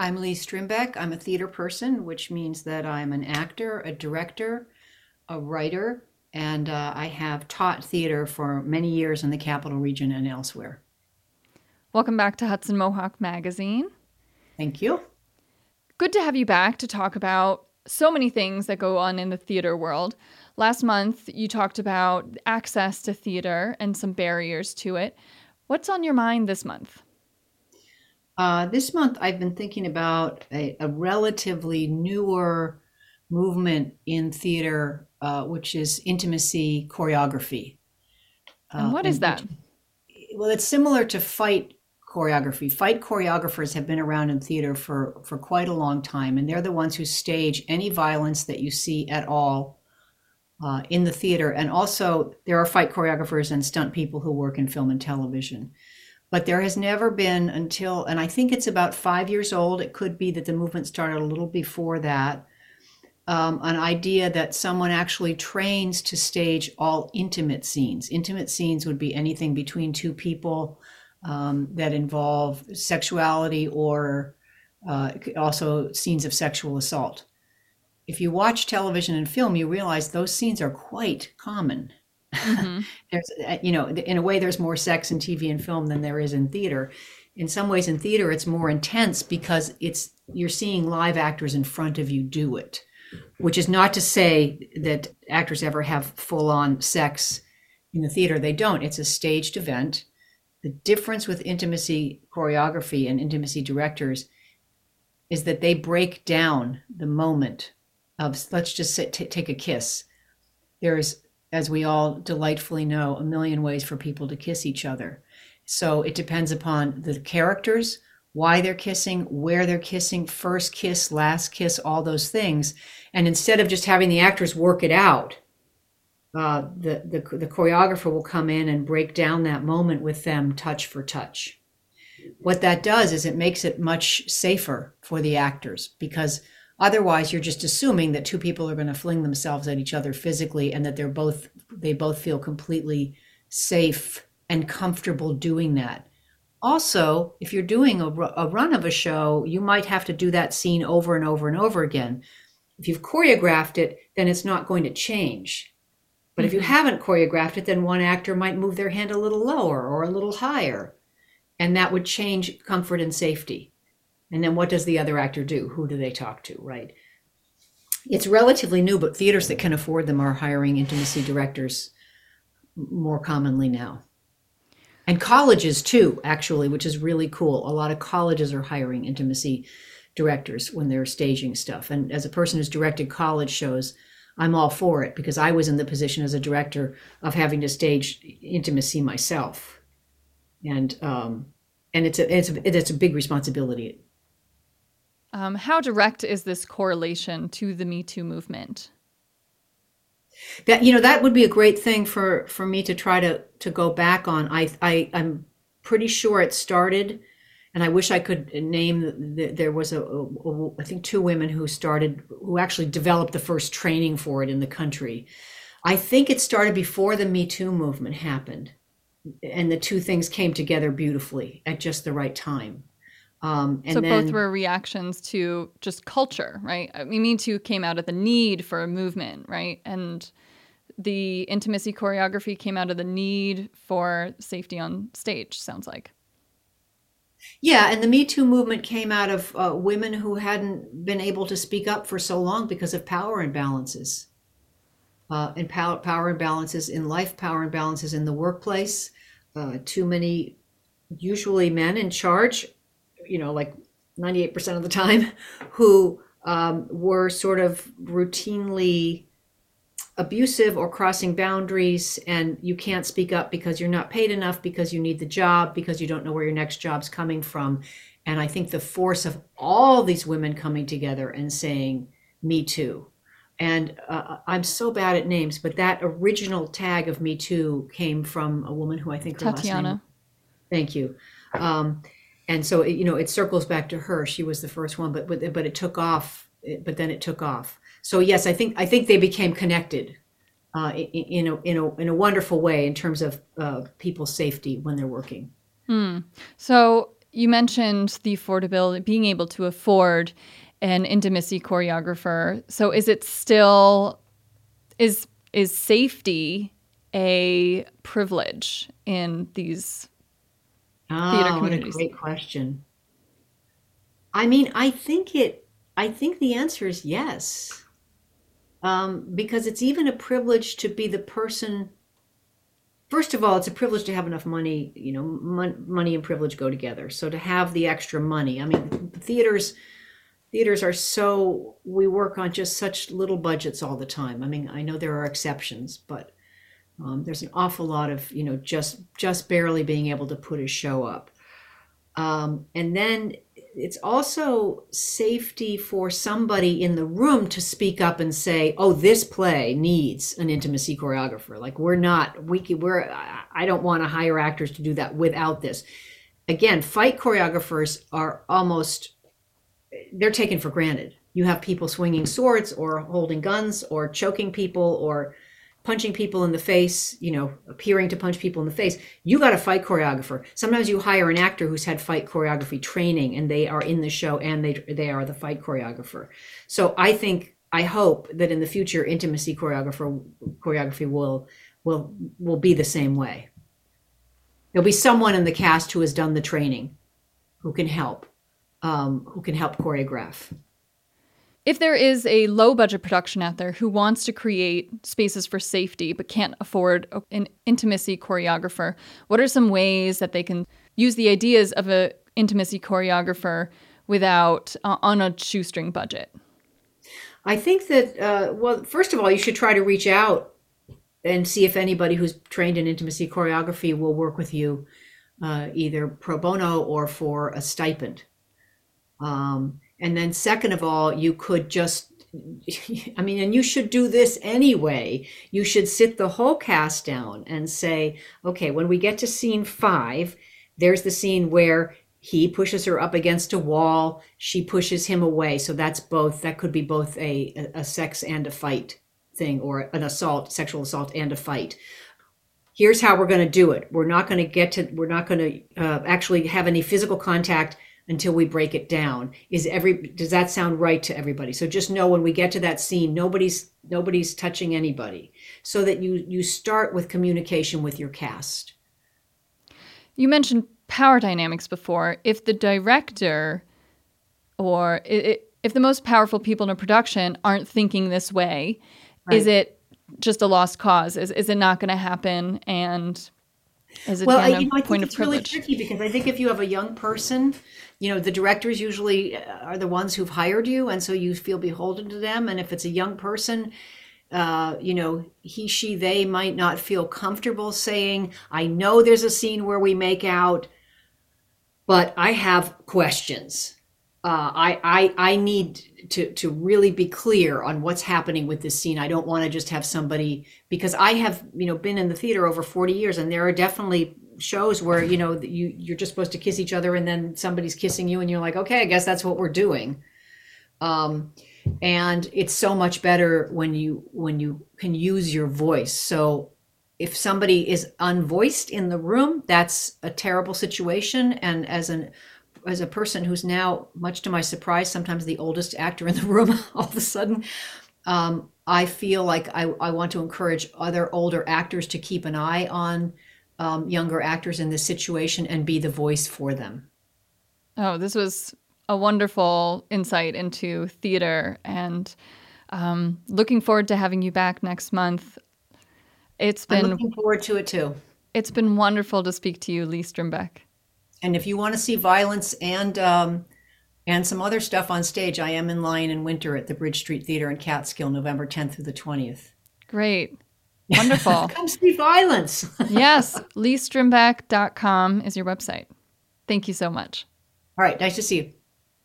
I'm Lee Strimbeck. I'm a theater person, which means that I'm an actor, a director, a writer, and uh, I have taught theater for many years in the capital region and elsewhere. Welcome back to Hudson Mohawk Magazine. Thank you. Good to have you back to talk about so many things that go on in the theater world. Last month, you talked about access to theater and some barriers to it. What's on your mind this month? Uh, this month, I've been thinking about a, a relatively newer movement in theater, uh, which is intimacy choreography. And what uh, is that? Well, it's similar to fight choreography. Fight choreographers have been around in theater for, for quite a long time, and they're the ones who stage any violence that you see at all uh, in the theater. And also, there are fight choreographers and stunt people who work in film and television. But there has never been until, and I think it's about five years old, it could be that the movement started a little before that, um, an idea that someone actually trains to stage all intimate scenes. Intimate scenes would be anything between two people um, that involve sexuality or uh, also scenes of sexual assault if you watch television and film, you realize those scenes are quite common. Mm-hmm. there's, uh, you know, in a way, there's more sex in TV and film than there is in theater. In some ways, in theater, it's more intense because it's you're seeing live actors in front of you do it, which is not to say that actors ever have full on sex in the theater. They don't. It's a staged event. The difference with intimacy choreography and intimacy directors is that they break down the moment of let's just sit, t- take a kiss. There's, as we all delightfully know, a million ways for people to kiss each other. So it depends upon the characters, why they're kissing, where they're kissing, first kiss, last kiss, all those things. And instead of just having the actors work it out, uh, the, the, the choreographer will come in and break down that moment with them touch for touch. What that does is it makes it much safer for the actors because Otherwise, you're just assuming that two people are going to fling themselves at each other physically and that they're both they both feel completely safe and comfortable doing that. Also, if you're doing a, a run of a show, you might have to do that scene over and over and over again. If you've choreographed it, then it's not going to change. But if you mm-hmm. haven't choreographed it, then one actor might move their hand a little lower or a little higher, and that would change comfort and safety. And then what does the other actor do? Who do they talk to, right? It's relatively new, but theaters that can afford them are hiring intimacy directors more commonly now. And colleges too, actually, which is really cool. A lot of colleges are hiring intimacy directors when they're staging stuff. And as a person who's directed college shows, I'm all for it because I was in the position as a director of having to stage intimacy myself, and um, and it's a it's a, it's a big responsibility. Um, how direct is this correlation to the Me Too movement? That you know that would be a great thing for for me to try to to go back on. I I I'm pretty sure it started, and I wish I could name. The, there was a, a, a I think two women who started who actually developed the first training for it in the country. I think it started before the Me Too movement happened, and the two things came together beautifully at just the right time. Um, so then, both were reactions to just culture, right? I mean, Me Too came out of the need for a movement, right? And the intimacy choreography came out of the need for safety on stage. Sounds like. Yeah, and the Me Too movement came out of uh, women who hadn't been able to speak up for so long because of power imbalances, uh, and power power imbalances in life, power imbalances in the workplace. Uh, too many, usually men in charge you know, like 98% of the time, who um, were sort of routinely abusive or crossing boundaries and you can't speak up because you're not paid enough because you need the job because you don't know where your next job's coming from. And i think the force of all these women coming together and saying me too. And uh, i'm so bad at names but that original tag of me too came from a woman who i think her Tarana last name, thank you. Um, and so it, you know it circles back to her she was the first one but but, but it took off but then it took off so yes i think i think they became connected uh, in, in, a, in, a, in a wonderful way in terms of uh, people's safety when they're working hmm. so you mentioned the affordability, being able to afford an intimacy choreographer. So is it still is is safety a privilege in these theater communities? What a great question. I mean, I think it. I think the answer is yes, um, because it's even a privilege to be the person. First of all, it's a privilege to have enough money. You know, mon- money and privilege go together. So to have the extra money, I mean, theaters theaters are so we work on just such little budgets all the time. I mean, I know there are exceptions, but um, there's an awful lot of you know just just barely being able to put a show up. Um, and then it's also safety for somebody in the room to speak up and say, "Oh, this play needs an intimacy choreographer. Like we're not we we're I don't want to hire actors to do that without this." Again, fight choreographers are almost they're taken for granted. You have people swinging swords or holding guns or choking people or punching people in the face, you know, appearing to punch people in the face. You got a fight choreographer. Sometimes you hire an actor who's had fight choreography training and they are in the show and they they are the fight choreographer. So I think I hope that in the future intimacy choreographer choreography will will will be the same way. There'll be someone in the cast who has done the training who can help um, who can help choreograph. If there is a low budget production out there who wants to create spaces for safety but can't afford an intimacy choreographer, what are some ways that they can use the ideas of an intimacy choreographer without uh, on a shoestring budget? I think that uh, well, first of all, you should try to reach out and see if anybody who's trained in intimacy choreography will work with you, uh, either pro bono or for a stipend. Um, and then, second of all, you could just, I mean, and you should do this anyway. You should sit the whole cast down and say, okay, when we get to scene five, there's the scene where he pushes her up against a wall, she pushes him away. So that's both, that could be both a, a sex and a fight thing or an assault, sexual assault and a fight here's how we're going to do it we're not going to get to we're not going to uh, actually have any physical contact until we break it down. Is every does that sound right to everybody? So just know when we get to that scene nobody's nobody's touching anybody. So that you you start with communication with your cast. You mentioned power dynamics before. If the director or it, if the most powerful people in a production aren't thinking this way right. is it just a lost cause? Is, is it not going to happen? And is it well, I, you know, I think it's really tricky because I think if you have a young person you know the directors usually uh, are the ones who've hired you and so you feel beholden to them and if it's a young person uh, you know he she they might not feel comfortable saying i know there's a scene where we make out but i have questions uh, I, I I need to to really be clear on what's happening with this scene. I don't want to just have somebody because I have you know been in the theater over forty years, and there are definitely shows where you know you you're just supposed to kiss each other and then somebody's kissing you and you're like okay i guess that's what we're doing um, and it's so much better when you when you can use your voice so if somebody is unvoiced in the room that's a terrible situation and as an as a person who's now much to my surprise sometimes the oldest actor in the room all of a sudden um, i feel like I, I want to encourage other older actors to keep an eye on um, younger actors in this situation and be the voice for them. Oh, this was a wonderful insight into theater and um, looking forward to having you back next month. It's been I'm looking forward to it too. It's been wonderful to speak to you, Lee Strimbeck. And if you want to see violence and um, and some other stuff on stage, I am in Lion in Winter at the Bridge Street Theater in Catskill, November 10th through the 20th. Great. Wonderful. Come see violence. yes. LeeStrimbeck.com is your website. Thank you so much. All right. Nice to see you.